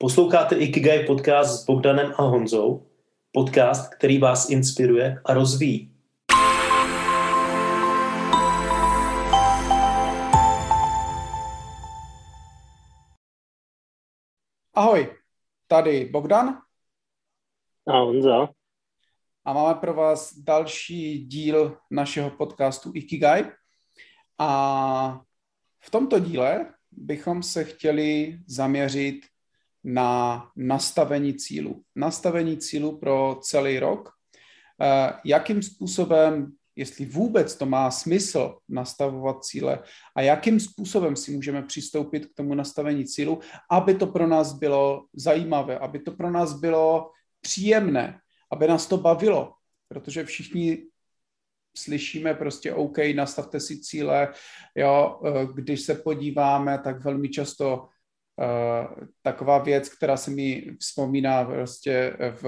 Posloucháte Ikigai podcast s Bogdanem a Honzou, podcast, který vás inspiruje a rozvíjí. Ahoj, tady Bogdan a Honza. A máme pro vás další díl našeho podcastu Ikigai. A v tomto díle bychom se chtěli zaměřit na nastavení cílu. Nastavení cílu pro celý rok. Eh, jakým způsobem, jestli vůbec to má smysl nastavovat cíle a jakým způsobem si můžeme přistoupit k tomu nastavení cílu, aby to pro nás bylo zajímavé, aby to pro nás bylo příjemné, aby nás to bavilo, protože všichni slyšíme prostě OK, nastavte si cíle, jo, eh, když se podíváme, tak velmi často uh, taková věc, která se mi vzpomíná prostě v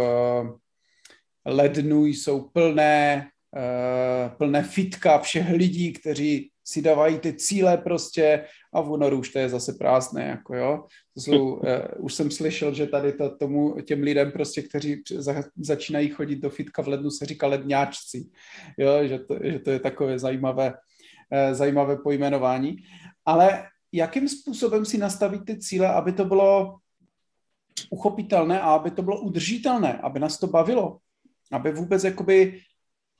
lednu jsou plné, uh, plné fitka všech lidí, kteří si dávají ty cíle prostě a v únoru už to je zase prázdné, jako jo. To jsou, uh, už jsem slyšel, že tady to, tomu, těm lidem prostě, kteří za, začínají chodit do fitka v lednu, se říká ledňáčci, jo, že to, že to je takové zajímavé, uh, zajímavé pojmenování. Ale jakým způsobem si nastavit ty cíle, aby to bylo uchopitelné a aby to bylo udržitelné, aby nás to bavilo, aby vůbec jakoby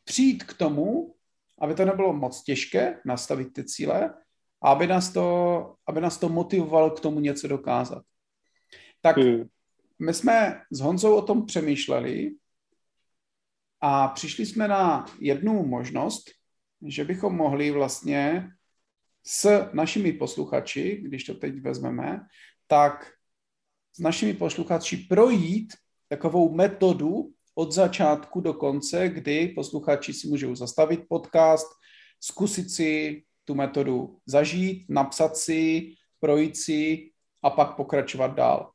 přijít k tomu, aby to nebylo moc těžké nastavit ty cíle a aby nás to, aby nás to motivovalo k tomu něco dokázat. Tak hmm. my jsme s Honzou o tom přemýšleli a přišli jsme na jednu možnost, že bychom mohli vlastně s našimi posluchači, když to teď vezmeme, tak s našimi posluchači projít takovou metodu, od začátku do konce, kdy posluchači si můžou zastavit podcast, zkusit si tu metodu zažít, napsat si, projít si a pak pokračovat dál.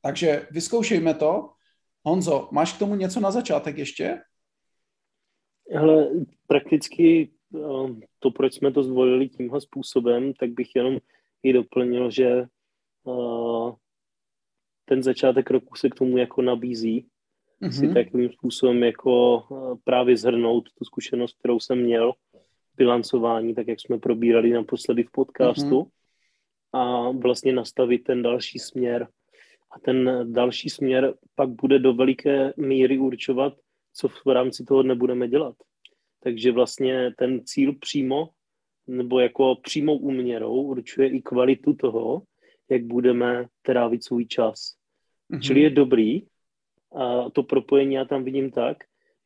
Takže vyzkoušejme to. Honzo, máš k tomu něco na začátek ještě? Hele, prakticky to, proč jsme to zvolili tímhle způsobem, tak bych jenom i doplnil, že ten začátek roku se k tomu jako nabízí, mm-hmm. si takovým způsobem jako právě zhrnout tu zkušenost, kterou jsem měl, bilancování, tak jak jsme probírali naposledy v podcastu mm-hmm. a vlastně nastavit ten další směr. A ten další směr pak bude do veliké míry určovat, co v rámci toho nebudeme dělat. Takže vlastně ten cíl přímo nebo jako přímou úměrou určuje i kvalitu toho, jak budeme trávit svůj čas. Mm-hmm. Čili je dobrý, a to propojení já tam vidím tak,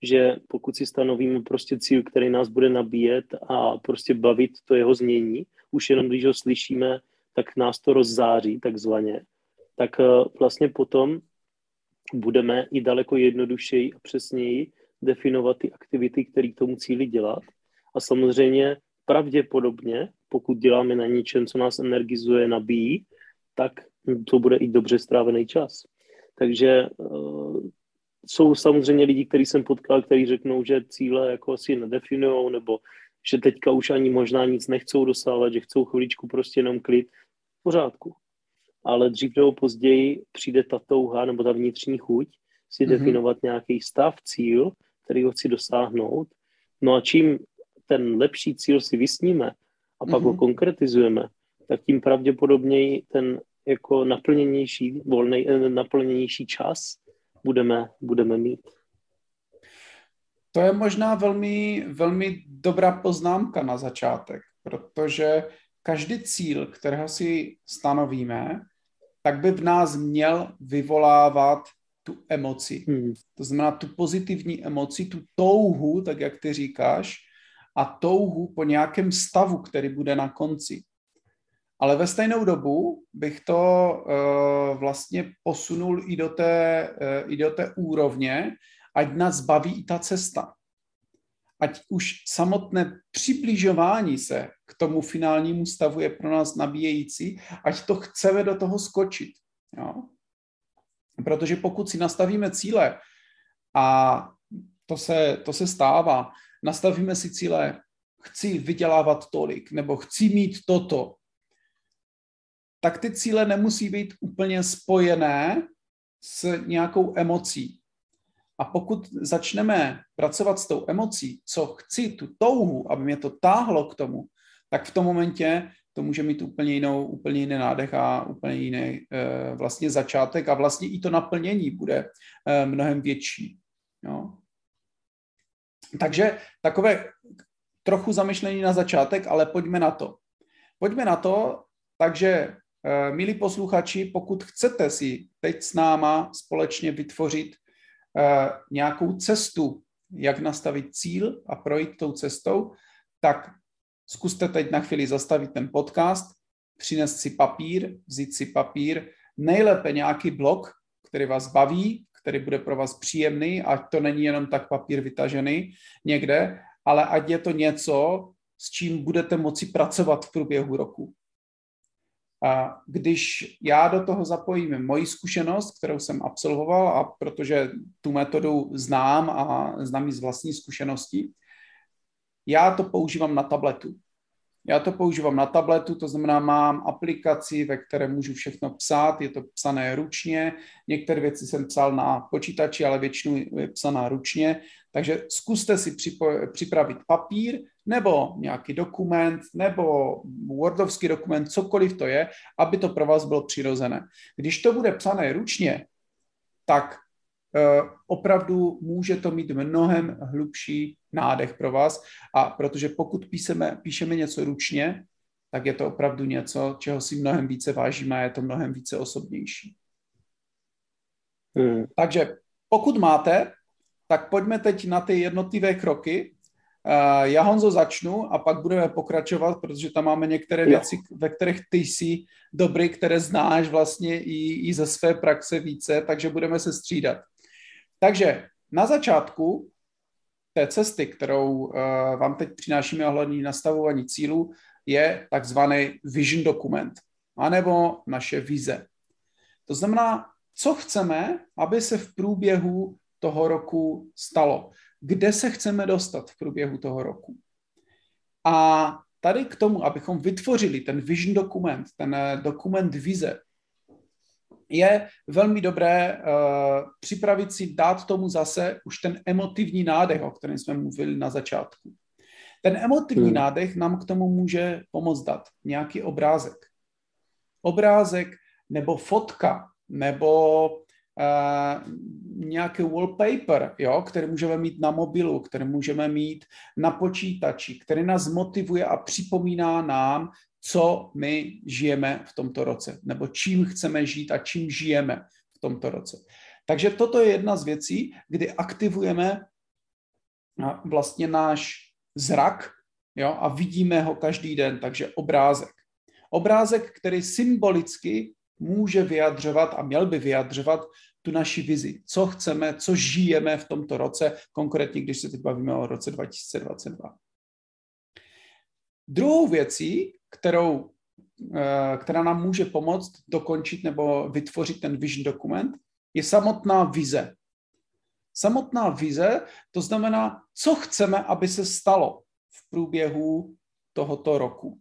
že pokud si stanovíme prostě cíl, který nás bude nabíjet a prostě bavit to jeho znění, už jenom když ho slyšíme, tak nás to rozzáří takzvaně, tak eh, vlastně potom budeme i daleko jednodušeji a přesněji definovat ty aktivity, které k tomu cíli dělat. A samozřejmě pravděpodobně, pokud děláme na něčem, co nás energizuje, nabíjí, tak to bude i dobře strávený čas. Takže uh, jsou samozřejmě lidi, kteří jsem potkal, kteří řeknou, že cíle jako si nedefinují, nebo že teďka už ani možná nic nechcou dosávat, že chcou chviličku prostě jenom klid. V pořádku. Ale dřív nebo později přijde ta touha nebo ta vnitřní chuť si mm-hmm. definovat nějaký stav, cíl, který ho chci dosáhnout. No a čím ten lepší cíl si vysníme a pak mm-hmm. ho mhm. konkretizujeme, tak tím pravděpodobněji ten jako naplněnější, volnej, eh, naplněnější čas budeme, budeme mít. To je možná velmi, velmi dobrá poznámka na začátek, protože každý cíl, kterého si stanovíme, tak by v nás měl vyvolávat tu emoci. Hmm. To znamená tu pozitivní emoci, tu touhu, tak jak ty říkáš, a touhu po nějakém stavu, který bude na konci. Ale ve stejnou dobu bych to uh, vlastně posunul i do, té, uh, i do té úrovně, ať nás baví i ta cesta. Ať už samotné přibližování se k tomu finálnímu stavu je pro nás nabíjející, ať to chceme do toho skočit. Jo? Protože pokud si nastavíme cíle, a to se, to se stává, nastavíme si cíle, chci vydělávat tolik, nebo chci mít toto, tak ty cíle nemusí být úplně spojené s nějakou emocí. A pokud začneme pracovat s tou emocí, co chci, tu touhu, aby mě to táhlo k tomu, tak v tom momentě to může mít úplně, jinou, úplně jiný nádech a úplně jiný e, vlastně začátek a vlastně i to naplnění bude e, mnohem větší. Jo. Takže takové trochu zamyšlení na začátek, ale pojďme na to. Pojďme na to, takže e, milí posluchači, pokud chcete si teď s náma společně vytvořit nějakou cestu, jak nastavit cíl a projít tou cestou, tak Zkuste teď na chvíli zastavit ten podcast, přinést si papír, vzít si papír, nejlépe nějaký blok, který vás baví, který bude pro vás příjemný, ať to není jenom tak papír vytažený někde, ale ať je to něco, s čím budete moci pracovat v průběhu roku. A když já do toho zapojím moji zkušenost, kterou jsem absolvoval, a protože tu metodu znám a znám ji z vlastní zkušenosti, já to používám na tabletu. Já to používám na tabletu, to znamená, mám aplikaci, ve které můžu všechno psát, je to psané ručně. Některé věci jsem psal na počítači, ale většinu je psaná ručně. Takže zkuste si připravit papír nebo nějaký dokument nebo Wordovský dokument, cokoliv to je, aby to pro vás bylo přirozené. Když to bude psané ručně, tak opravdu může to mít mnohem hlubší nádech pro vás a protože pokud píšeme, píšeme něco ručně, tak je to opravdu něco, čeho si mnohem více vážíme a je to mnohem více osobnější. Hmm. Takže pokud máte, tak pojďme teď na ty jednotlivé kroky. Uh, já Honzo začnu a pak budeme pokračovat, protože tam máme některé jo. věci, ve kterých ty jsi dobrý, které znáš vlastně i, i ze své praxe více, takže budeme se střídat. Takže na začátku té cesty, kterou uh, vám teď přinášíme ohledně nastavování cílů, je takzvaný vision dokument, anebo naše vize. To znamená, co chceme, aby se v průběhu toho roku stalo. Kde se chceme dostat v průběhu toho roku. A tady k tomu, abychom vytvořili ten vision dokument, ten eh, dokument vize, je velmi dobré uh, připravit si, dát tomu zase už ten emotivní nádech, o kterém jsme mluvili na začátku. Ten emotivní hmm. nádech nám k tomu může pomoct dát nějaký obrázek. Obrázek nebo fotka, nebo uh, nějaký wallpaper, jo, který můžeme mít na mobilu, který můžeme mít na počítači, který nás motivuje a připomíná nám, co my žijeme v tomto roce, nebo čím chceme žít a čím žijeme v tomto roce. Takže toto je jedna z věcí, kdy aktivujeme vlastně náš zrak jo, a vidíme ho každý den, takže obrázek. Obrázek, který symbolicky může vyjadřovat a měl by vyjadřovat tu naši vizi, co chceme, co žijeme v tomto roce, konkrétně když se teď bavíme o roce 2022. Druhou věcí, kterou, eh, která nám může pomoct dokončit nebo vytvořit ten vision dokument, je samotná vize. Samotná vize, to znamená, co chceme, aby se stalo v průběhu tohoto roku.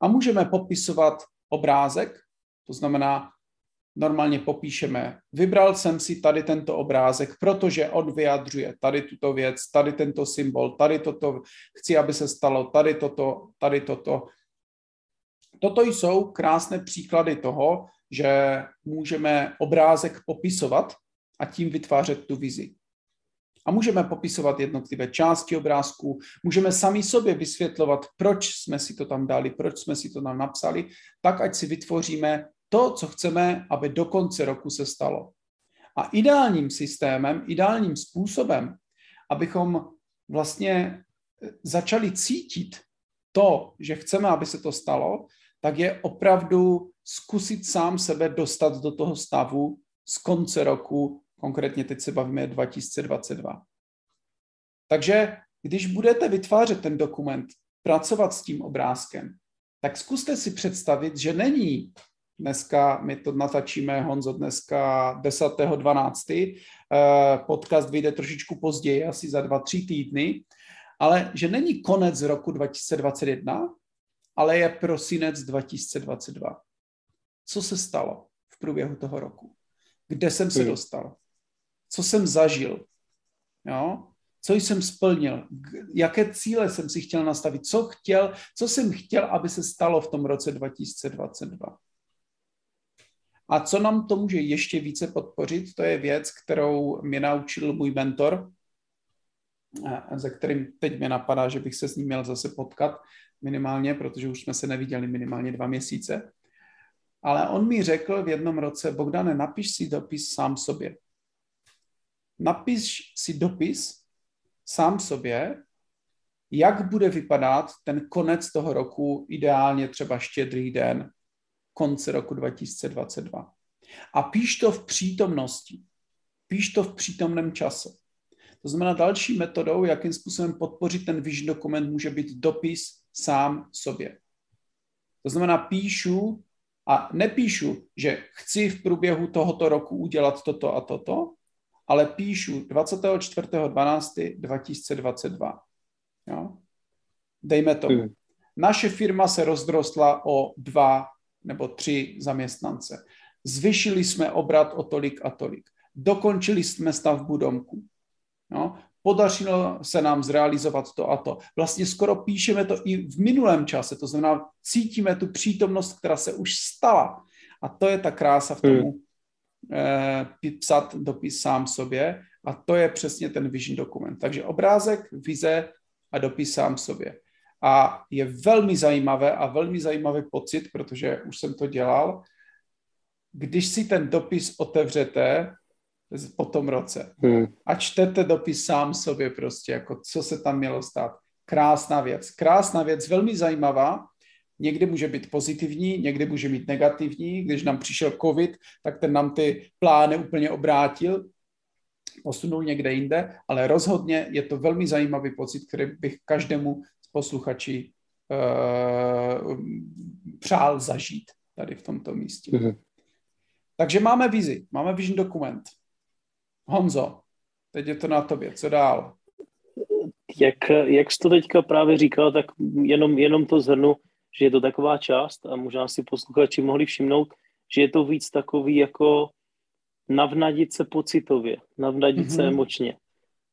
A můžeme popisovat obrázek, to znamená, normálně popíšeme, vybral jsem si tady tento obrázek, protože on vyjadřuje tady tuto věc, tady tento symbol, tady toto, chci, aby se stalo, tady toto, tady toto. Toto jsou krásné příklady toho, že můžeme obrázek popisovat a tím vytvářet tu vizi. A můžeme popisovat jednotlivé části obrázku, můžeme sami sobě vysvětlovat, proč jsme si to tam dali, proč jsme si to tam napsali, tak ať si vytvoříme to, co chceme, aby do konce roku se stalo. A ideálním systémem, ideálním způsobem, abychom vlastně začali cítit to, že chceme, aby se to stalo, tak je opravdu zkusit sám sebe dostat do toho stavu z konce roku, konkrétně teď se bavíme 2022. Takže když budete vytvářet ten dokument, pracovat s tím obrázkem, tak zkuste si představit, že není dneska, my to natačíme, Honzo, dneska 10.12. Eh, podcast vyjde trošičku později, asi za dva, tři týdny, ale že není konec roku 2021, ale je prosinec 2022. co se stalo v průběhu toho roku. Kde jsem se Hmm. dostal. Co jsem zažil. Jo? Co jsem splnil. Jaké cíle jsem si chtěl nastavit. Co chtěl, co jsem chtěl, aby se stalo v tom roce 2022. A co nám to může ještě více podpořit, to je věc, kterou mě naučil můj mentor, za kterým teď mě napadá, že bych se s ním měl zase potkat minimálně, protože už jsme se neviděli minimálně dva měsíce. Ale on mi řekl v jednom roce, Bogdane, napiš si dopis sám sobě. Napiš si dopis sám sobě, jak bude vypadat ten konec toho roku, ideálně třeba štědrý den, konce roku 2022. A píš to v přítomnosti. Píš to v přítomném čase. To znamená, další metodou, jakým způsobem podpořit ten vision dokument, může být dopis sám sobě. To znamená, píšu a nepíšu, že chci v průběhu tohoto roku udělat toto a toto, ale píšu 24.12.2022. Jo? Dejme tomu. Hmm. Naše firma se rozdrostla o dva nebo tři zaměstnance. Zvyšili jsme obrat o tolik a tolik. Dokončili jsme stavbu domku. No, podařilo se nám zrealizovat to a to. Vlastně skoro píšeme to i v minulém čase, to znamená, cítíme tu přítomnost, která se už stala. A to je ta krása v tomu eh, psat dopis sám sobě a to je přesně ten vision dokument. Takže obrázek, vize a dopis sám sobě. A je velmi zajímavé a velmi zajímavý pocit, protože už jsem to dělal, když si ten dopis otevřete po tom roce Hmm. a čtete dopis sám sobě prostě, jako co se tam mělo stát. Krásná věc. Krásná věc, velmi zajímavá. Někdy může být pozitivní, někdy může být negativní. Když nám přišel covid, tak ten nám ty plány úplně obrátil, posunul někde jinde, ale rozhodně je to velmi zajímavý pocit, který bych každému z posluchačí uh, přál zažít tady v tomto místě. Mhm. Takže máme vizi, máme vision dokument. Honzo, teď je to na tobě, co dál? Jak, jak jsi to teďka právě říkal, tak jenom, jenom to zhrnu, že je to taková část a možná si posluchači mohli všimnout, že je to víc takový jako navnadit se pocitově, navnadit mm-hmm. se Mhm. emočně.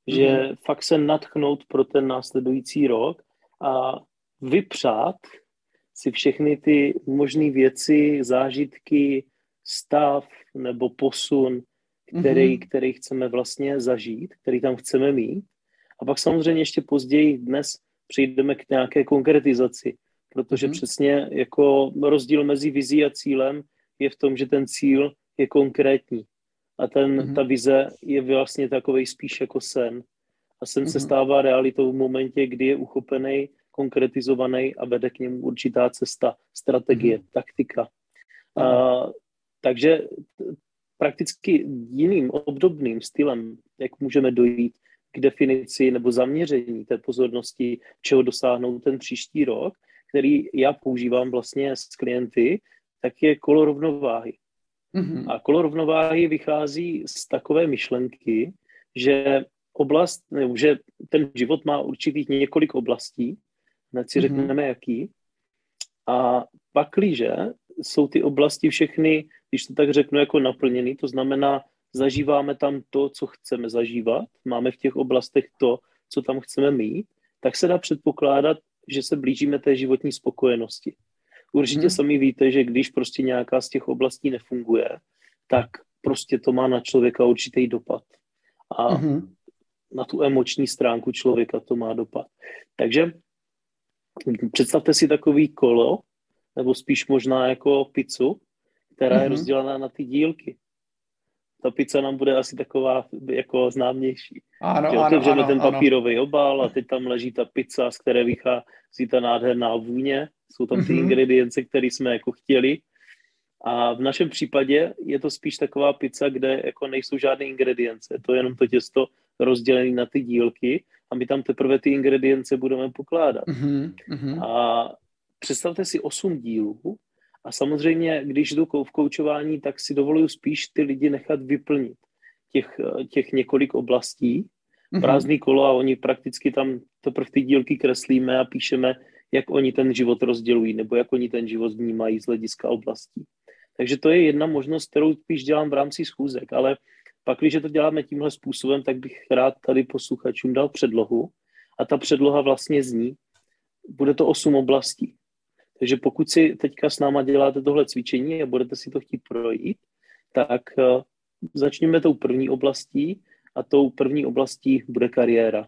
Že mm-hmm. fakt se natchnout pro ten následující rok a vypřát si všechny ty možné věci, zážitky, stav nebo posun, který, Mhm. mm-hmm. který chceme vlastně zažít, který tam chceme mít. A pak samozřejmě ještě později dnes přijdeme k nějaké konkretizaci, protože Mhm. mm-hmm. přesně jako rozdíl mezi vizí a cílem je v tom, že ten cíl je konkrétní a ten, Mhm. mm-hmm. ta vize je vlastně takovej spíš jako sen. A sen mm-hmm. se Mhm. stává realitou v momentě, kdy je uchopený, konkretizovaný a vede k němu určitá cesta, strategie, Mhm. mm-hmm. taktika. A, takže prakticky jiným obdobným stylem, jak můžeme dojít k definici nebo zaměření té pozornosti, čeho dosáhnout ten příští rok, který já používám vlastně s klienty, tak je kolo rovnováhy. Mhm. A kolo rovnováhy vychází z takové myšlenky, že oblast, nebo že ten život má určitých několik oblastí, hned si Mhm. řekneme jaký, a pakliže jsou ty oblasti všechny, když to tak řeknu, jako naplněný, to znamená, zažíváme tam to, co chceme zažívat, máme v těch oblastech to, co tam chceme mít, tak se dá předpokládat, že se blížíme té životní spokojenosti. Určitě Mhm. sami víte, že když prostě nějaká z těch oblastí nefunguje, tak prostě to má na člověka určitý dopad. A Mhm. na tu emoční stránku člověka to má dopad. Takže představte si takový kolo, nebo spíš možná jako pizzu, která je Mhm. rozdělená na ty dílky. Ta pizza nám bude asi taková jako známější. Ano, že ano, otevřeme ano, ten ano. papírový obal a teď tam leží ta pizza, z které vychází ta nádherná vůně. Jsou tam ty Mhm. ingredience, které jsme jako chtěli. A v našem případě je to spíš taková pizza, kde jako nejsou žádné ingredience. To je jenom to těsto rozdělené na ty dílky a my tam teprve ty ingredience budeme pokládat. Mhm, mhm. A představte si osm dílů a samozřejmě, když jdu v koučování, tak si dovoluju spíš ty lidi nechat vyplnit těch, těch několik oblastí, Mhm. prázdný kolo a oni prakticky tam teprve ty dílky kreslíme a píšeme, jak oni ten život rozdělují nebo jak oni ten život vnímají z hlediska oblastí. Takže to je jedna možnost, kterou spíš dělám v rámci schůzek, ale pak, když to děláme tímhle způsobem, tak bych rád tady posluchačům dal předlohu a ta předloha vlastně zní, bude to osm oblastí. Takže pokud si teďka s náma děláte tohle cvičení a budete si to chtít projít, tak uh, začněme tou první oblastí a tou první oblastí bude kariéra.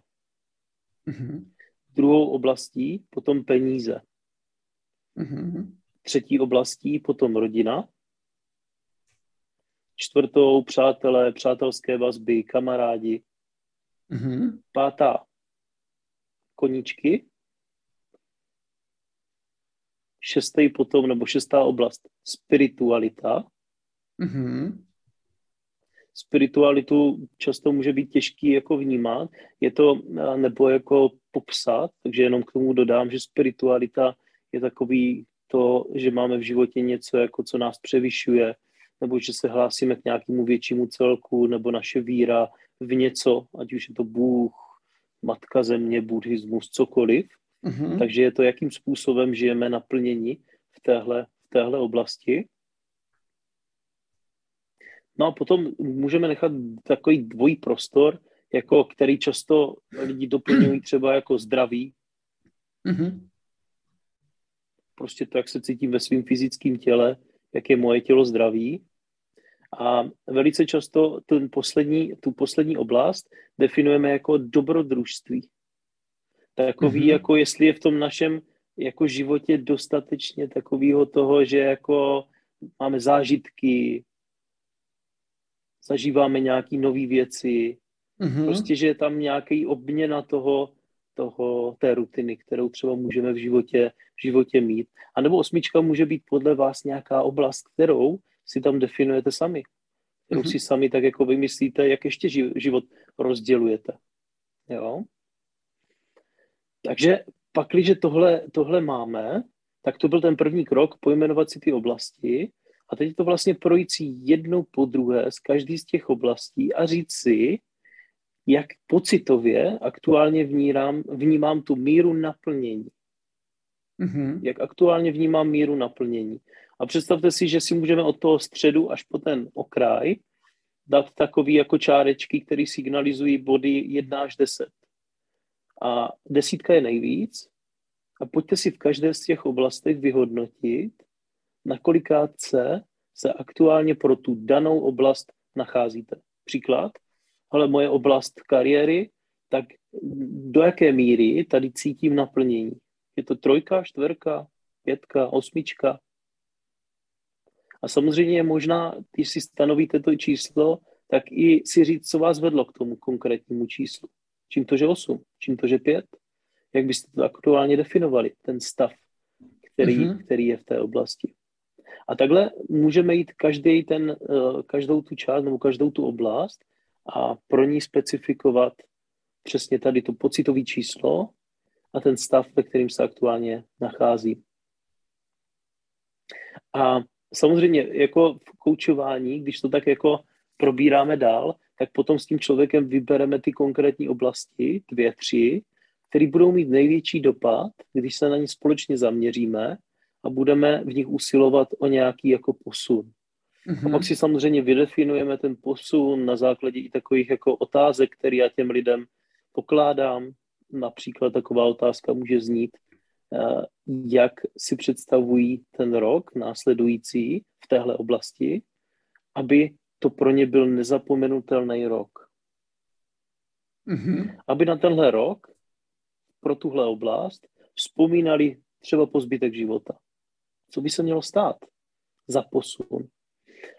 Mm-hmm. Druhou oblastí potom peníze. Mm-hmm. Třetí oblastí potom rodina. Čtvrtou přátelé, přátelské vazby, kamarádi. Mm-hmm. Pátá koníčky. Šestý potom, nebo šestá oblast, spiritualita. Mm-hmm spiritualitu často může být těžký jako vnímat, je to nebo jako popsat, takže jenom k tomu dodám, že spiritualita je takový to, že máme v životě něco, jako co nás převyšuje, nebo že se hlásíme k nějakému většímu celku, nebo naše víra v něco, ať už je to Bůh, Matka Země, buddhismus, cokoliv. Mm-hmm. Takže je to, jakým způsobem žijeme naplnění v téhle, v téhle oblasti. No a potom můžeme nechat takový dvojí prostor, jako který často lidi doplňují třeba jako zdraví. Mm-hmm. Prostě to, jak se cítím ve svém fyzickém těle, jak je moje tělo zdraví. A velice často ten poslední, tu poslední oblast definujeme jako dobrodružství. Takový, mm-hmm. jako jestli je v tom našem jako životě dostatečně takového toho, že jako máme zážitky, zažíváme nějaké nové věci, mm-hmm. prostě, že je tam nějaký obměna toho, toho, té rutiny, kterou třeba můžeme v životě, v životě mít. A nebo osmička může být podle vás nějaká oblast, kterou si tam definujete sami. Kterou mm-hmm. si sami tak jako vymyslíte, jak ještě život rozdělujete. Jo? Takže pak, když tohle, tohle máme, tak to byl ten první krok, pojmenovat si ty oblasti a teď to vlastně projít si jednou po druhé z každý z těch oblastí a říct si, jak pocitově aktuálně vnímám, vnímám tu míru naplnění. Mm-hmm. Jak aktuálně vnímám míru naplnění. A představte si, že si můžeme od toho středu až po ten okraj dát takový jako čárečky, které signalizují body 1 až 10. A desítka je nejvíc. A pojďte si v každé z těch oblastech vyhodnotit, na kolikátce se aktuálně pro tu danou oblast nacházíte. Příklad, ale moje oblast kariéry, tak do jaké míry tady cítím naplnění? Je to trojka, čtverka, pětka, osmička? A samozřejmě je možná, když si stanovíte to číslo, tak i si říct, co vás vedlo k tomu konkrétnímu číslu. Čím to, že 8? Čím to, že 5? Jak byste to aktuálně definovali, ten stav, který, mm-hmm. který je v té oblasti? A takhle můžeme jít každý ten, eh, každou tu část nebo každou tu oblast a pro ní specifikovat přesně tady to pocitové číslo a ten stav, ve kterým se aktuálně nachází. A samozřejmě jako v koučování, když to tak jako probíráme dál, tak potom s tím člověkem vybereme ty konkrétní oblasti, dvě, tři, které budou mít největší dopad, když se na ně společně zaměříme a budeme v nich usilovat o nějaký jako posun. Mm-hmm. A pak si samozřejmě vydefinujeme ten posun na základě i takových jako otázek, které já těm lidem pokládám. Například taková otázka může znít, eh, jak si představují ten rok následující v téhle oblasti, aby to pro ně byl nezapomenutelný rok. Mm-hmm. Aby na tenhle rok pro tuhle oblast vzpomínali třeba po zbytek života co by se mělo stát za posun.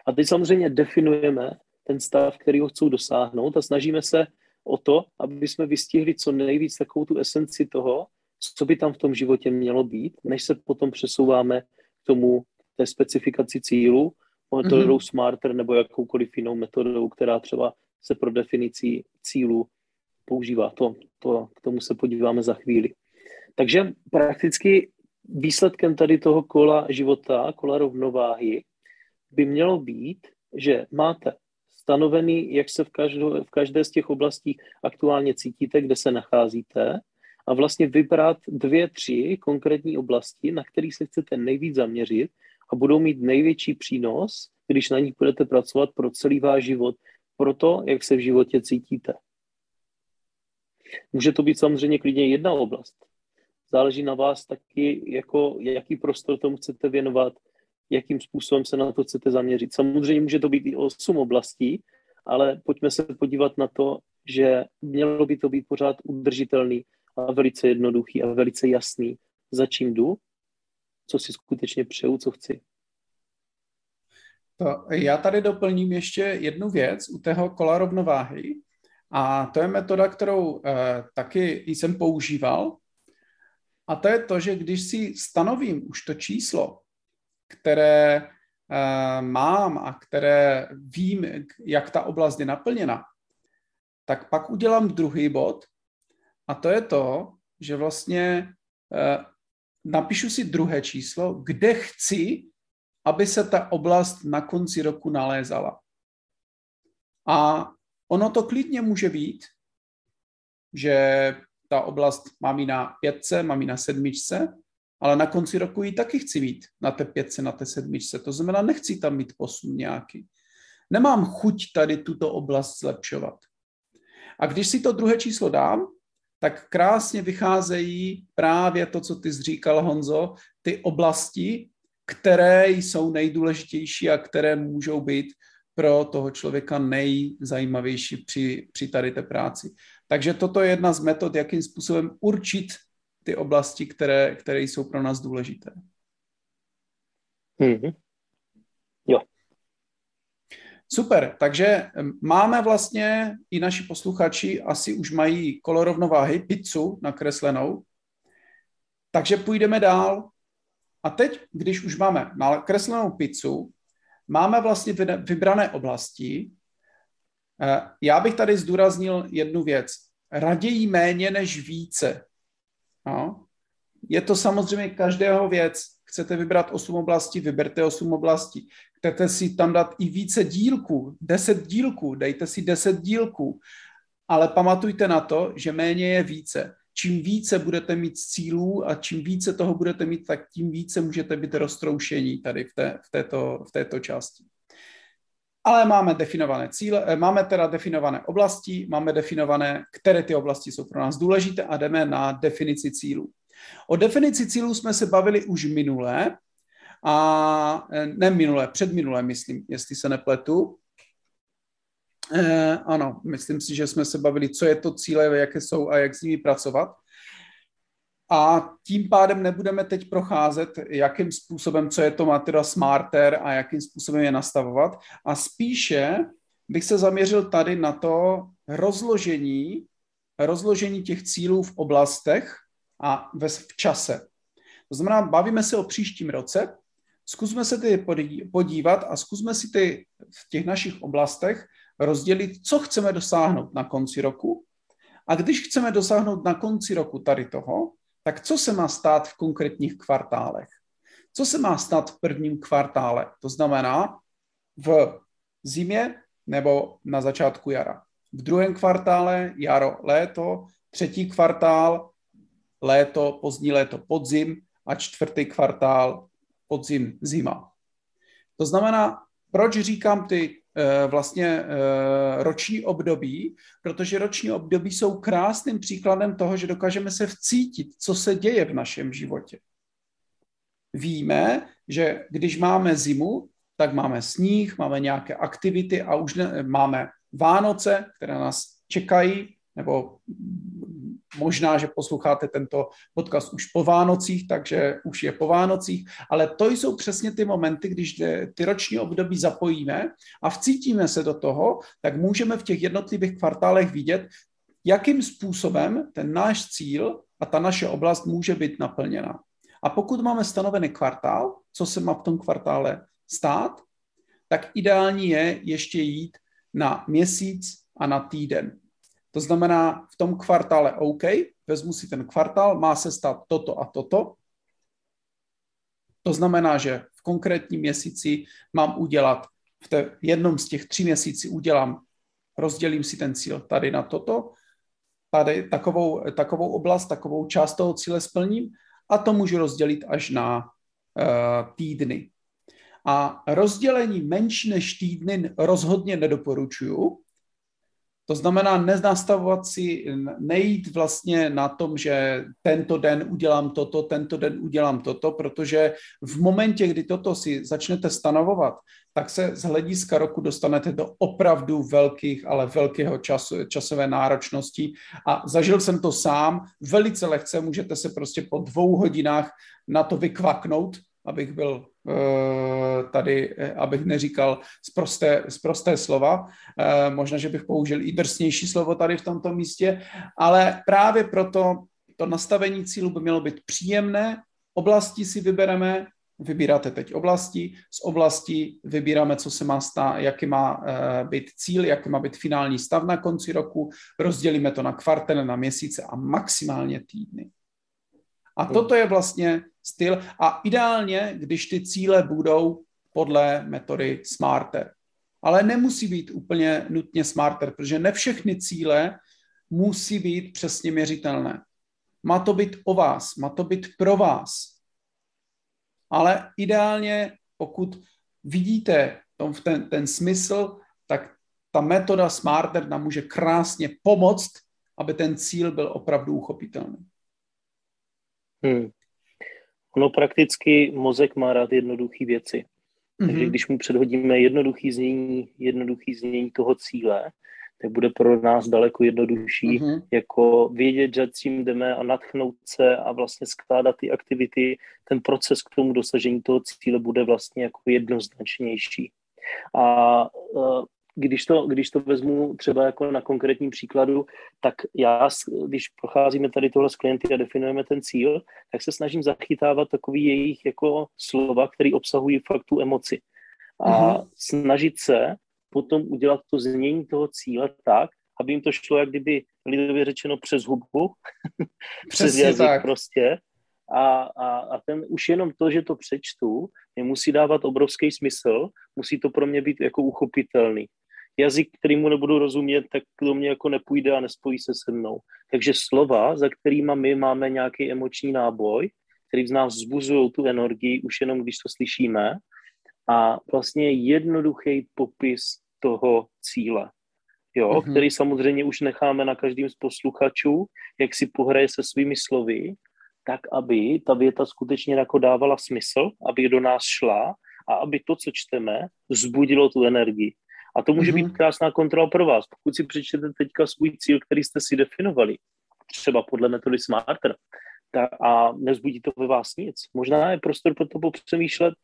A teď samozřejmě definujeme ten stav, který ho chcou dosáhnout a snažíme se o to, aby jsme vystihli co nejvíc takovou tu esenci toho, co by tam v tom životě mělo být, než se potom přesouváme k tomu, té specifikaci cílu, metodou mm-hmm. Smarter nebo jakoukoliv jinou metodou, která třeba se pro definici cílu používá. To, to, k tomu se podíváme za chvíli. Takže prakticky výsledkem tady toho kola života, kola rovnováhy, by mělo být, že máte stanovený, jak se v, každou, v každé z těch oblastí aktuálně cítíte, kde se nacházíte a vlastně vybrat dvě, tři konkrétní oblasti, na kterých se chcete nejvíc zaměřit a budou mít největší přínos, když na nich budete pracovat pro celý váš život, pro to, jak se v životě cítíte. Může to být samozřejmě klidně jedna oblast. Záleží na vás taky, jako, jaký prostor tomu chcete věnovat, jakým způsobem se na to chcete zaměřit. Samozřejmě může to být i osm oblastí, ale pojďme se podívat na to, že mělo by to být pořád udržitelný a velice jednoduchý a velice jasný, za čím jdu, co si skutečně přeju, co chci. To, já tady doplním ještě jednu věc u tého kola rovnováhy. A to je metoda, kterou eh, taky jsem používal. A to je to, že když si stanovím už to číslo, které uh, mám a které vím, jak ta oblast je naplněna, tak pak udělám druhý bod. A to je to, že vlastně uh, napíšu si druhé číslo, kde chci, aby se ta oblast na konci roku nalézala. A ono to klidně může být, že ta oblast mám ji na pětce, mám ji na sedmičce, ale na konci roku ji taky chci mít na té pětce, na té sedmičce. To znamená, nechci tam mít posun nějaký. Nemám chuť tady tuto oblast zlepšovat. A když si to druhé číslo dám, tak krásně vycházejí právě to, co ty jsi říkal, Honzo, ty oblasti, které jsou nejdůležitější a které můžou být pro toho člověka nejzajímavější při, při tady té práci. Takže toto je jedna z metod, jakým způsobem určit ty oblasti, které, které jsou pro nás důležité. Mm-hmm. Super, takže máme vlastně i naši posluchači asi už mají kolorovnováhy, pizzu nakreslenou, takže půjdeme dál. A teď, když už máme nakreslenou pizzu, máme vlastně vybrané oblasti. Eh, já bych tady zdůraznil jednu věc. Raději méně než více. No. Je to samozřejmě každého věc. Chcete vybrat 8 oblastí, vyberte 8 oblastí. Chcete si tam dát i více dílků, 10 dílků, dejte si 10 dílků. Ale pamatujte na to, že méně je více. Čím více budete mít cílů a čím více toho budete mít, tak tím více můžete být roztroušení tady v, té, v, této, v této části. Ale máme definované cíle, eh, máme teda definované oblasti, máme definované, které ty oblasti jsou pro nás důležité a jdeme na definici cílů. O definici cílů jsme se bavili už minule, a eh, ne minule, předminule, myslím, jestli se nepletu. Eh, ano, myslím si, že jsme se bavili, co je to cíle, jaké jsou a jak s nimi pracovat. A tím pádem nebudeme teď procházet, jakým způsobem, co je to Matera Smarter a jakým způsobem je nastavovat. A spíše bych se zaměřil tady na to rozložení, rozložení těch cílů v oblastech a ve, v čase. To znamená, bavíme se o příštím roce, zkusme se ty podívat a zkusme si ty v těch našich oblastech rozdělit, co chceme dosáhnout na konci roku. A když chceme dosáhnout na konci roku tady toho, tak co se má stát v konkrétních kvartálech? Co se má stát v prvním kvartále? To znamená v zimě nebo na začátku jara. V druhém kvartále jaro, léto, třetí kvartál léto, pozdní léto, podzim a čtvrtý kvartál podzim, zima. To znamená, proč říkám ty Eh, vlastně eh, roční období, protože roční období jsou krásným příkladem toho, že dokážeme se vcítit, co se děje v našem životě. Víme, že když máme zimu, tak máme sníh, máme nějaké aktivity a už ne, máme Vánoce, které nás čekají, nebo Možná, že posloucháte tento podcast už po Vánocích, takže už je po Vánocích, ale to jsou přesně ty momenty, když ty roční období zapojíme a vcítíme se do toho, tak můžeme v těch jednotlivých kvartálech vidět, jakým způsobem ten náš cíl a ta naše oblast může být naplněna. A pokud máme stanovený kvartál, co se má v tom kvartále stát, tak ideální je ještě jít na měsíc a na týden. To znamená, v tom kvartále OK, vezmu si ten kvartál, má se stát toto a toto. To znamená, že v konkrétním měsíci mám udělat, v té jednom z těch tří měsící udělám, rozdělím si ten cíl tady na toto, tady takovou, takovou oblast, takovou část toho cíle splním a to můžu rozdělit až na uh, týdny. A rozdělení menší než týdny rozhodně nedoporučuju. To znamená nenastavovat si, nejít vlastně na tom, že tento den udělám toto, tento den udělám toto, protože v momentě, kdy toto si začnete stanovovat, tak se z hlediska roku dostanete do opravdu velkých, ale velkého času, časové náročnosti. A zažil jsem to sám, velice lehce můžete se prostě po dvou hodinách na to vykvaknout, abych byl uh, tady, eh, abych neříkal zprosté, zprosté slova. Uh, možná, že bych použil i drsnější slovo tady v tomto místě, ale právě proto to nastavení cílu by mělo být příjemné. Oblasti si vybereme, vybíráte teď oblasti, z oblasti vybíráme, co se má stát, jaký má být cíl, jaký má být finální stav na konci roku, rozdělíme to na kvartely, na měsíce a maximálně týdny. A toto je vlastně styl a ideálně, když ty cíle budou podle metody Smarter. Ale nemusí být úplně nutně Smarter, protože ne všechny cíle musí být přesně měřitelné. Má to být o vás, má to být pro vás. Ale ideálně, pokud vidíte tom, ten, ten smysl, tak ta metoda Smarter nám může krásně pomoct, aby ten cíl byl opravdu uchopitelný. Hmm. Ono prakticky mozek má rád jednoduché věci. Mm-hmm. Takže když mu předhodíme jednoduchý znění, jednoduchý znění toho cíle, tak bude pro nás daleko jednodušší mm-hmm. jako vědět, že tím jdeme a natchnout se a vlastně skládat ty aktivity, ten proces k tomu dosažení toho cíle bude vlastně jako jednoznačnější. A uh, když to, když to vezmu třeba jako na konkrétním příkladu, tak já, když procházíme tady tohle s klienty a definujeme ten cíl, tak se snažím zachytávat takový jejich jako slova, které obsahují fakt tu emoci. A uh-huh. snažit se potom udělat to znění toho cíle tak, aby jim to šlo, jak kdyby lidově řečeno přes hubu, přes jazyk tak. prostě. A, a, a ten už jenom to, že to přečtu, mě musí dávat obrovský smysl, musí to pro mě být jako uchopitelný jazyk, kterýmu nebudu rozumět, tak do mě jako nepůjde a nespojí se se mnou. Takže slova, za kterými my máme nějaký emoční náboj, který z nás vzbuzují tu energii, už jenom když to slyšíme, a vlastně jednoduchý popis toho cíle, jo, mm-hmm. který samozřejmě už necháme na každém z posluchačů, jak si pohraje se svými slovy, tak aby ta věta skutečně jako dávala smysl, aby do nás šla a aby to, co čteme, vzbudilo tu energii. A to může mm-hmm. být krásná kontrola pro vás. Pokud si přečtete teďka svůj cíl, který jste si definovali, třeba podle metody Smarter, tak, a nezbudí to ve vás nic. Možná je prostor pro to popřemýšlet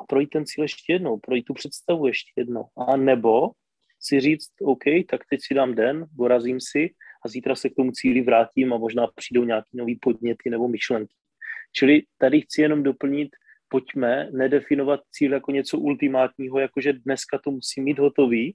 a projít ten cíl ještě jednou, projít tu představu ještě jednou. A nebo si říct, OK, tak teď si dám den, dorazím si a zítra se k tomu cíli vrátím a možná přijdou nějaký nový podněty nebo myšlenky. Čili tady chci jenom doplnit pojďme nedefinovat cíl jako něco ultimátního, jakože dneska to musím mít hotový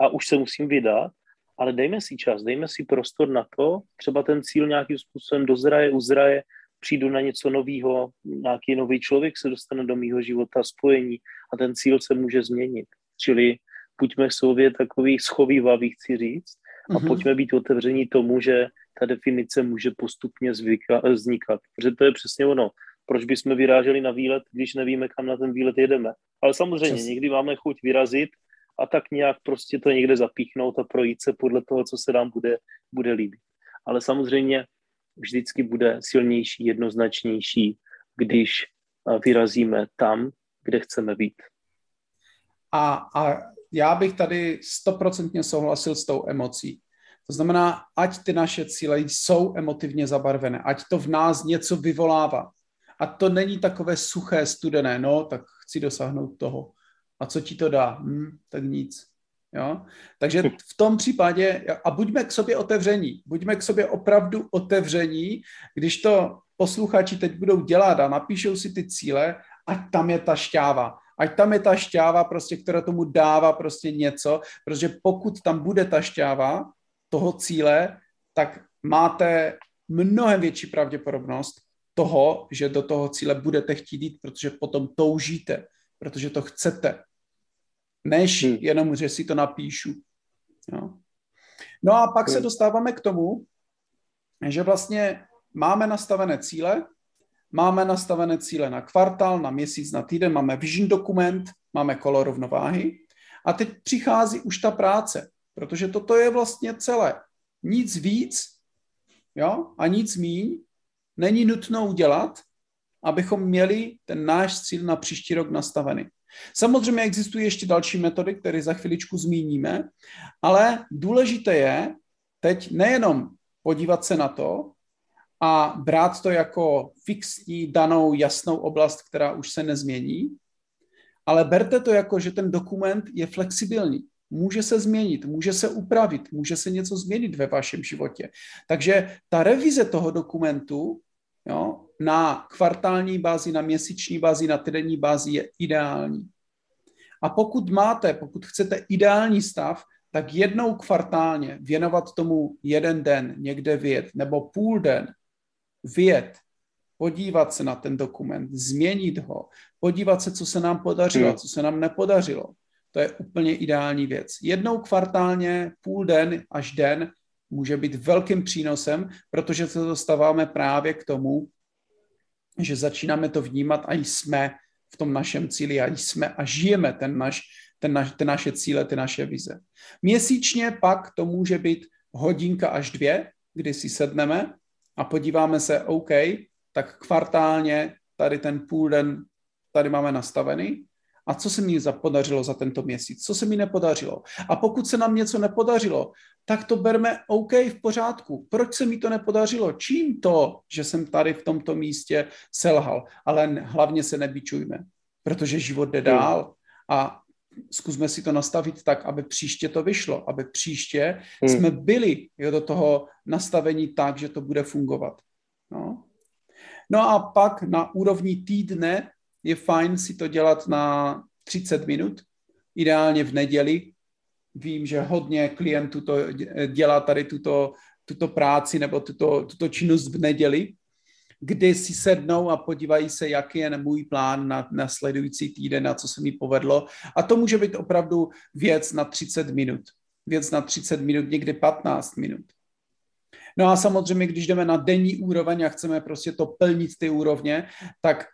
a už se musím vydat, ale dejme si čas, dejme si prostor na to, třeba ten cíl nějakým způsobem dozraje, uzraje, přijdu na něco nového, nějaký nový člověk se dostane do mýho života, spojení a ten cíl se může změnit. Čili buďme k sobě takový schovývavý, chci říct, a mm-hmm. pojďme být otevření tomu, že ta definice může postupně zvyka, vznikat. Protože to je přesně ono proč bychom vyráželi na výlet, když nevíme, kam na ten výlet jedeme. Ale samozřejmě, Přesně. někdy máme chuť vyrazit a tak nějak prostě to někde zapíchnout a projít se podle toho, co se nám bude, bude líbit. Ale samozřejmě vždycky bude silnější, jednoznačnější, když vyrazíme tam, kde chceme být. A, a já bych tady stoprocentně souhlasil s tou emocí. To znamená, ať ty naše cíle jsou emotivně zabarvené, ať to v nás něco vyvolává. A to není takové suché, studené, no, tak chci dosáhnout toho. A co ti to dá? Hm, tak nic. Jo? Takže v tom případě, a buďme k sobě otevření, buďme k sobě opravdu otevření, když to posluchači teď budou dělat a napíšou si ty cíle, ať tam je ta šťáva. Ať tam je ta šťáva, prostě, která tomu dává prostě něco, protože pokud tam bude ta šťáva toho cíle, tak máte mnohem větší pravděpodobnost, toho, že do toho cíle budete chtít jít, protože potom toužíte, protože to chcete, než hmm. jenom, že si to napíšu. Jo. No a pak hmm. se dostáváme k tomu, že vlastně máme nastavené cíle máme nastavené cíle na kvartál, na měsíc, na týden, máme vision dokument, máme kolo rovnováhy a teď přichází už ta práce, protože toto je vlastně celé. Nic víc jo, a nic míň není nutno udělat, abychom měli ten náš cíl na příští rok nastavený. Samozřejmě existují ještě další metody, které za chviličku zmíníme, ale důležité je teď nejenom podívat se na to a brát to jako fixní, danou, jasnou oblast, která už se nezmění, ale berte to jako, že ten dokument je flexibilní. Může se změnit, může se upravit, může se něco změnit ve vašem životě. Takže ta revize toho dokumentu jo, na kvartální bázi, na měsíční bázi, na týdenní bázi je ideální. A pokud máte, pokud chcete ideální stav, tak jednou kvartálně věnovat tomu jeden den, někde vyjet, nebo půl den, vyjet, podívat se na ten dokument, změnit ho, podívat se, co se nám podařilo, hmm. co se nám nepodařilo. To je úplně ideální věc. Jednou kvartálně, půl den až den může být velkým přínosem, protože se dostáváme právě k tomu, že začínáme to vnímat a jsme v tom našem cíli a jsme a žijeme ten naš, ten naš, ty naše cíle, ty naše vize. Měsíčně pak to může být hodinka až dvě, kdy si sedneme a podíváme se, OK, tak kvartálně tady ten půl den tady máme nastavený a co se mi podařilo za tento měsíc, co se mi nepodařilo. A pokud se nám něco nepodařilo, tak to berme OK v pořádku. Proč se mi to nepodařilo? Čím to, že jsem tady v tomto místě selhal? Ale hlavně se nebičujme, protože život jde dál a zkusme si to nastavit tak, aby příště to vyšlo, aby příště hmm. jsme byli jo, do toho nastavení tak, že to bude fungovat. No. no a pak na úrovni týdne je fajn si to dělat na 30 minut, ideálně v neděli. Vím, že hodně klientů to dělá tady tuto, tuto práci nebo tuto, tuto činnost v neděli, kdy si sednou a podívají se, jaký je můj plán na, na sledující týden, na co se mi povedlo. A to může být opravdu věc na 30 minut. Věc na 30 minut, někdy 15 minut. No a samozřejmě, když jdeme na denní úroveň a chceme prostě to plnit ty úrovně, tak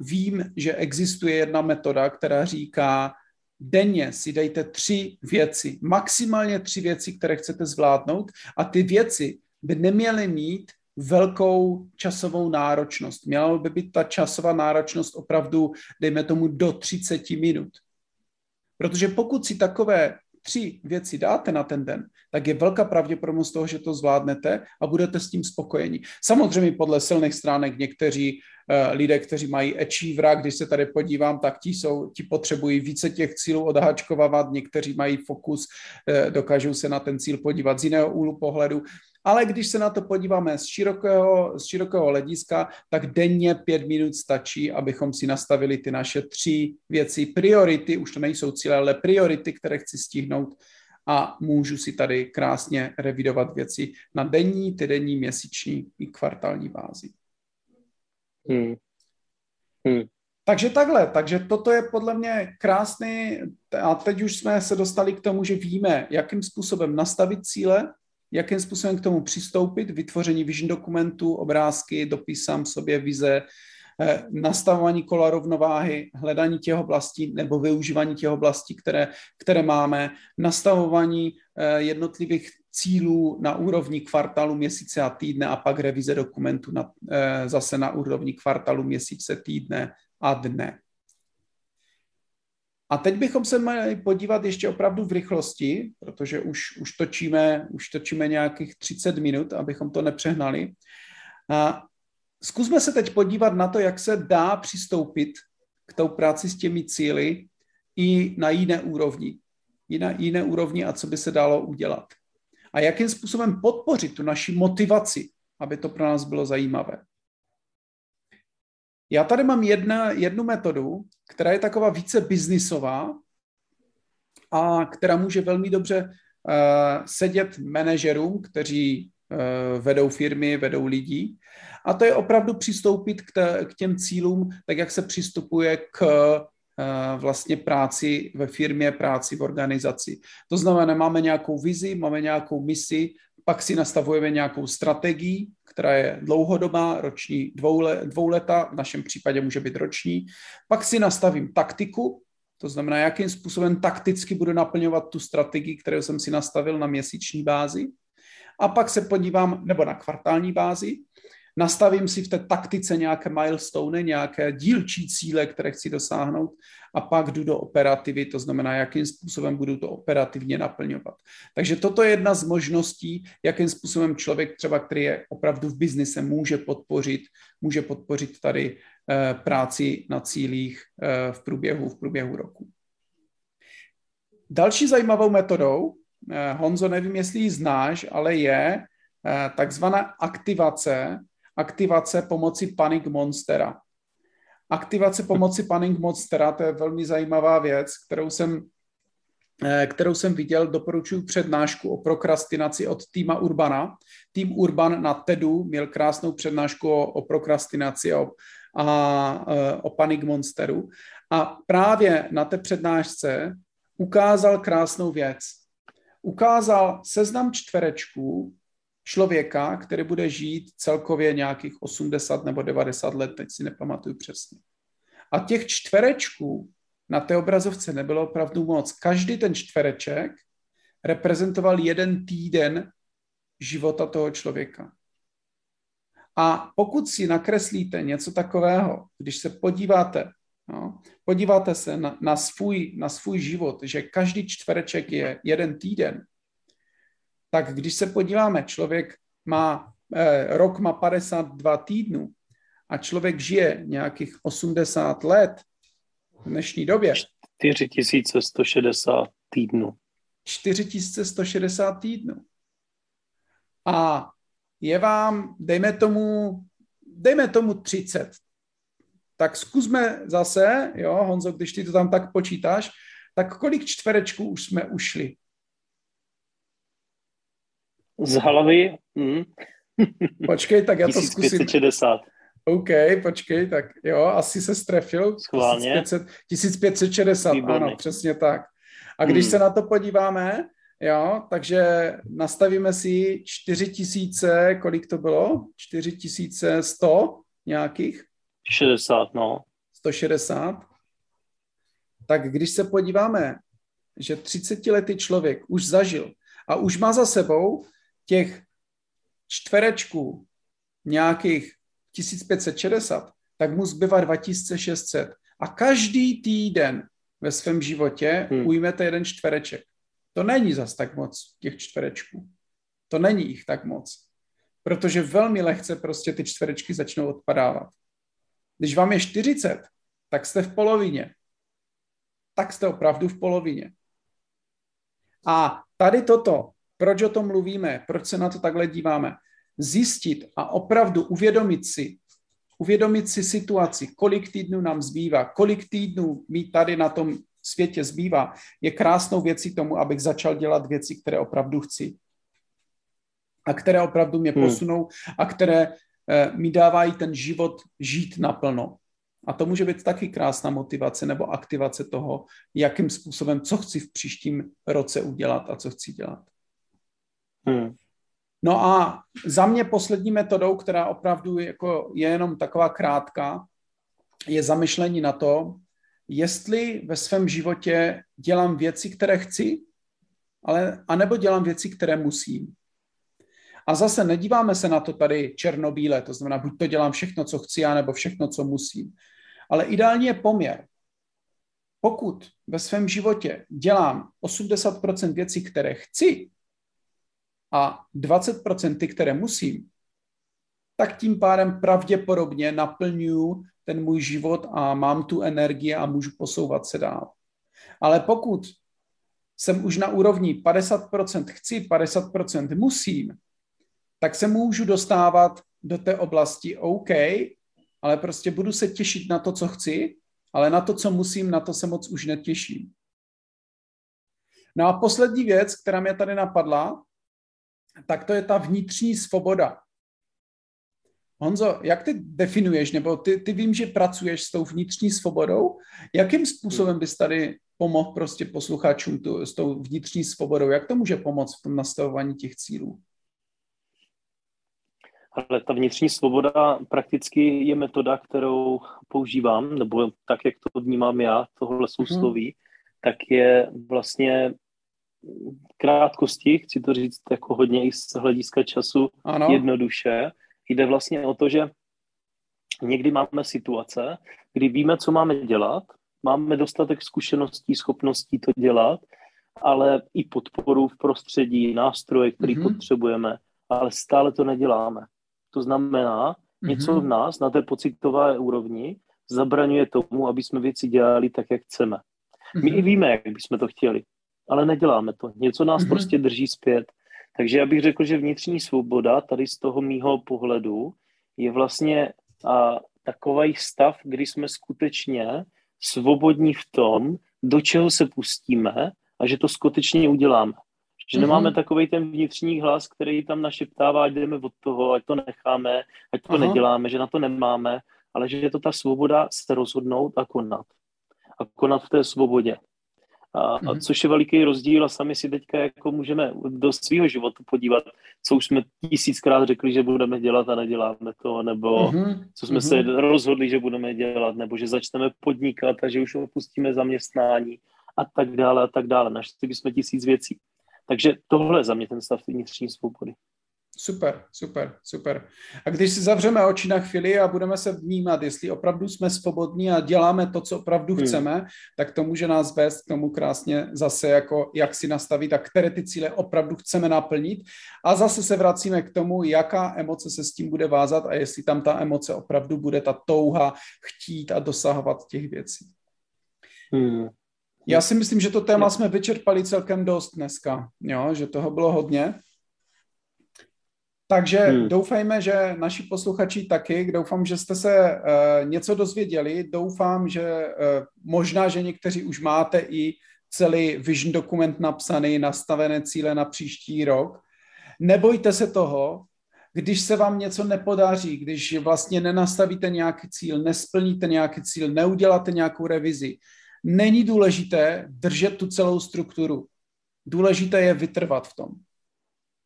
vím, že existuje jedna metoda, která říká, denně si dejte tři věci, maximálně tři věci, které chcete zvládnout a ty věci by neměly mít velkou časovou náročnost. Měla by být ta časová náročnost opravdu, dejme tomu, do 30 minut. Protože pokud si takové tři věci dáte na ten den, tak je velká pravděpodobnost toho, že to zvládnete a budete s tím spokojeni. Samozřejmě podle silných stránek někteří lidé, kteří mají achievera, když se tady podívám, tak ti, jsou, ti potřebují více těch cílů odhačkovávat, někteří mají fokus, uh, dokážou se na ten cíl podívat z jiného úhlu pohledu. Ale když se na to podíváme z širokého, z širokého hlediska, tak denně pět minut stačí, abychom si nastavili ty naše tři věci, priority, už to nejsou cíle, ale priority, které chci stihnout a můžu si tady krásně revidovat věci na denní, týdenní, měsíční i kvartální bázi. Hmm. Hmm. Takže takhle, takže toto je podle mě krásný, a teď už jsme se dostali k tomu, že víme, jakým způsobem nastavit cíle, jakým způsobem k tomu přistoupit, vytvoření vision dokumentu, obrázky, dopis sám sobě, vize, nastavování kola rovnováhy, hledání těch oblastí nebo využívání těch oblastí, které, které máme, nastavování eh, jednotlivých cílů na úrovni kvartálu, měsíce a týdne a pak revize dokumentu na, eh, zase na úrovni kvartálu, měsíce, týdne a dne. A teď bychom se měli podívat ještě opravdu v rychlosti, protože už, už, točíme, už točíme nějakých 30 minut, abychom to nepřehnali. A zkusme se teď podívat na to, jak se dá přistoupit k tou práci s těmi cíly i na jiné úrovni. I na jiné úrovni a co by se dalo udělat. A jakým způsobem podpořit tu naši motivaci, aby to pro nás bylo zajímavé. Já tady mám jedna, jednu metodu, která je taková více biznisová a která může velmi dobře uh, sedět manažerům, kteří vedou firmy, vedou lidí. A to je opravdu přistoupit k, těm cílům, tak jak se přistupuje k uh, vlastně práci ve firmě, práci v organizaci. To znamená, máme nějakou vizi, máme nějakou misi, pak si nastavujeme nějakou strategii, která je dlouhodobá, roční, dvoule, dvouleta, v našem případě může být roční. Pak si nastavím taktiku, to znamená, jakým způsobem takticky budu naplňovat tu strategii, kterou jsem si nastavil na měsíční bázi. A pak se podívám, nebo na kvartální bázi, nastavím si v té taktice nějaké milestone, nějaké dílčí cíle, které chci dosáhnout a pak jdu do operativy, to znamená, jakým způsobem budu to operativně naplňovat. Takže toto je jedna z možností, jakým způsobem člověk třeba, který je opravdu v biznise, může podpořit, může podpořit tady eh, práci na cílích eh, v průběhu, v průběhu roku. Další zajímavou metodou, Honzo, nevím, jestli ji znáš, ale je takzvaná aktivace aktivace pomocí Panic Monstera. Aktivace pomocí Panic Monstera, to je velmi zajímavá věc, kterou jsem, eh, kterou jsem viděl, doporučuji přednášku o prokrastinaci od týma Urbana. Tým Urban na TEDu měl krásnou přednášku o, o prokrastinaci a, a eh, o Panic Monsteru. A právě na té přednášce ukázal krásnou věc. Ukázal seznam čtverečků, člověka, který bude žít celkově nějakých 80 nebo 90 let, teď si nepamatuju přesně. A těch čtverečků na té obrazovce nebylo opravdu moc. Každý ten čtvereček reprezentoval jeden týden života toho člověka. A pokud si nakreslíte něco takového, když se podíváte, no, podíváte se na, na, svůj, na svůj život, že každý čtvereček je jeden týden, tak když se podíváme, člověk má, eh, rok má 52 týdnů a člověk žije nějakých 80 let v dnešní době. 4160 týdnů. 4160 týdnů. A je vám, dejme tomu, dejme tomu 30. Tak zkusme zase, jo, Honzo, když ty to tam tak počítáš, tak kolik čtverečků už jsme ušli? Z hlavy? Mm. Počkej, tak já to zkusím. 1560. OK, počkej, tak jo, asi se strefil. Schválně. 1500, 1560, Výborný. ano, přesně tak. A když hmm. se na to podíváme, jo, takže nastavíme si 4000, kolik to bylo? 4100 nějakých? 60, no. 160. Tak když se podíváme, že 30-letý člověk už zažil a už má za sebou těch čtverečků nějakých 1560, tak mu zbývá 2600. A každý týden ve svém životě hmm. ujmete jeden čtvereček. To není zas tak moc těch čtverečků. To není jich tak moc. Protože velmi lehce prostě ty čtverečky začnou odpadávat. Když vám je 40, tak jste v polovině. Tak jste opravdu v polovině. A tady toto proč o tom mluvíme? Proč se na to takhle díváme? Zjistit a opravdu uvědomit si, uvědomit si situaci, kolik týdnů nám zbývá, kolik týdnů mi tady na tom světě zbývá, je krásnou věcí tomu, abych začal dělat věci, které opravdu chci. A které opravdu mě hmm. posunou a které mi dávají ten život žít naplno. A to může být taky krásná motivace nebo aktivace toho, jakým způsobem, co chci v příštím roce udělat a co chci dělat. Hmm. No a za mě poslední metodou, která opravdu jako je jenom taková krátká, je zamyšlení na to, jestli ve svém životě dělám věci, které chci, ale, anebo dělám věci, které musím. A zase nedíváme se na to tady černobíle, to znamená, buď to dělám všechno, co chci, anebo všechno, co musím. Ale ideální je poměr. Pokud ve svém životě dělám 80% věcí, které chci, a 20% ty, které musím, tak tím pádem pravděpodobně naplňuju ten můj život a mám tu energii a můžu posouvat se dál. Ale pokud jsem už na úrovni 50% chci, 50% musím, tak se můžu dostávat do té oblasti OK, ale prostě budu se těšit na to, co chci, ale na to, co musím, na to se moc už netěším. No a poslední věc, která mě tady napadla, tak to je ta vnitřní svoboda. Honzo, jak ty definuješ, nebo ty, ty vím, že pracuješ s tou vnitřní svobodou, jakým způsobem bys tady pomohl prostě posluchačům tu, s tou vnitřní svobodou, jak to může pomoct v tom nastavování těch cílů? Ale ta vnitřní svoboda prakticky je metoda, kterou používám, nebo tak, jak to vnímám já, tohle sousloví, hmm. tak je vlastně krátkosti, chci to říct jako hodně i z hlediska času, ano. jednoduše. Jde vlastně o to, že někdy máme situace, kdy víme, co máme dělat, máme dostatek zkušeností, schopností to dělat, ale i podporu v prostředí, nástroje, které mm-hmm. potřebujeme, ale stále to neděláme. To znamená, mm-hmm. něco v nás na té pocitové úrovni zabraňuje tomu, aby jsme věci dělali tak, jak chceme. My mm-hmm. i víme, jak bychom to chtěli, ale neděláme to. Něco nás mm-hmm. prostě drží zpět. Takže já bych řekl, že vnitřní svoboda tady z toho mýho pohledu je vlastně a, takový stav, kdy jsme skutečně svobodní v tom, do čeho se pustíme a že to skutečně uděláme. Že mm-hmm. nemáme takový ten vnitřní hlas, který tam našeptává, ať jdeme od toho, ať to necháme, ať to Aha. neděláme, že na to nemáme, ale že je to ta svoboda se rozhodnout a konat. A konat v té svobodě. A, mm-hmm. a mhm. což je veliký rozdíl a sami si teďka jako můžeme do svého života podívat, co už jsme tisíckrát řekli, že budeme dělat a neděláme to, nebo mm-hmm. co jsme mm-hmm. se rozhodli, že budeme dělat, nebo že začneme podnikat a že už opustíme zaměstnání a tak dále a tak dále. Našli bychom tisíc věcí. Takže tohle je za mě ten stav vnitřní svobody. Super, super, super. A když si zavřeme oči na chvíli a budeme se vnímat, jestli opravdu jsme svobodní a děláme to, co opravdu hmm. chceme, tak to může nás vést k tomu krásně zase, jako jak si nastavit a které ty cíle opravdu chceme naplnit. A zase se vracíme k tomu, jaká emoce se s tím bude vázat a jestli tam ta emoce opravdu bude ta touha chtít a dosahovat těch věcí. Hmm. Já si myslím, že to téma jsme vyčerpali celkem dost dneska, jo? že toho bylo hodně. Takže hmm. doufejme, že naši posluchači taky, doufám, že jste se uh, něco dozvěděli, doufám, že uh, možná, že někteří už máte i celý vision dokument napsaný, nastavené cíle na příští rok. Nebojte se toho, když se vám něco nepodaří, když vlastně nenastavíte nějaký cíl, nesplníte nějaký cíl, neuděláte nějakou revizi, není důležité držet tu celou strukturu. Důležité je vytrvat v tom.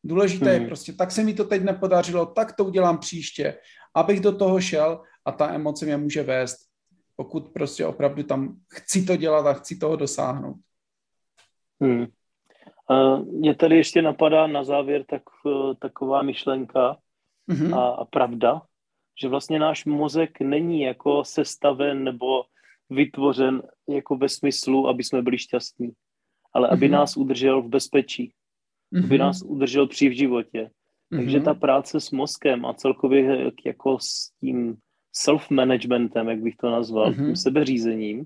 Důležité hmm. je prostě, tak se mi to teď nepodařilo, tak to udělám příště, abych do toho šel a ta emoce mě může vést, pokud prostě opravdu tam chci to dělat a chci toho dosáhnout. Hmm. Uh, mě tady ještě napadá na závěr tak, uh, taková myšlenka mm-hmm. a, a pravda, že vlastně náš mozek není jako sestaven nebo vytvořen jako ve smyslu, aby jsme byli šťastní, ale aby mm-hmm. nás udržel v bezpečí, mm-hmm. aby nás udržel při v životě. Takže ta práce s mozkem a celkově jako s tím self-managementem, jak bych to nazval, mm-hmm. tím sebeřízením,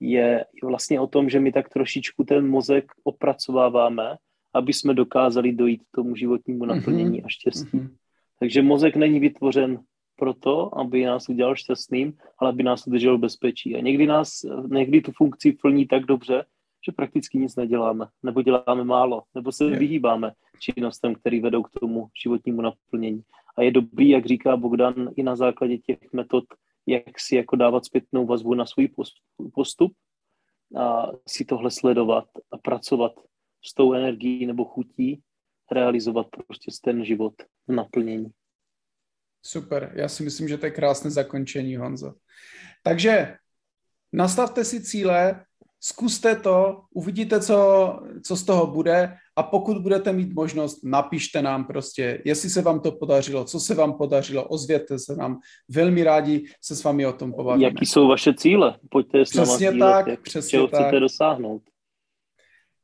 je vlastně o tom, že my tak trošičku ten mozek opracováváme, aby jsme dokázali dojít k tomu životnímu naplnění mm-hmm. a štěstí. Mm-hmm. Takže mozek není vytvořen proto, aby nás udělal šťastným, ale aby nás udržel v bezpečí. A někdy nás, někdy tu funkci plní tak dobře, že prakticky nic neděláme, nebo děláme málo, nebo se vyhýbáme činnostem, který vedou k tomu životnímu naplnění. A je dobrý, jak říká Bogdan, i na základě těch metod, jak si jako dávat zpětnou vazbu na svůj postup a si tohle sledovat a pracovat s tou energií nebo chutí, realizovat prostě ten život v naplnění. Super, já si myslím, že to je krásné zakončení, Honzo. Takže nastavte si cíle, zkuste to, uvidíte, co, co z toho bude a pokud budete mít možnost, napište nám prostě, jestli se vám to podařilo, co se vám podařilo, ozvěte se nám. Velmi rádi se s vámi o tom pobavíme. Jaký jsou vaše cíle? Pojďte s náma Přesně sdílet, tak, jak, přesně čeho tak. chcete dosáhnout.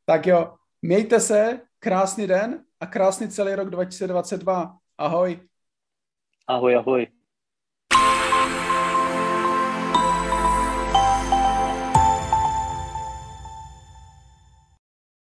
Tak jo, mějte se, krásný den a krásný celý rok 2022. Ahoj. Ahoj, ahoj.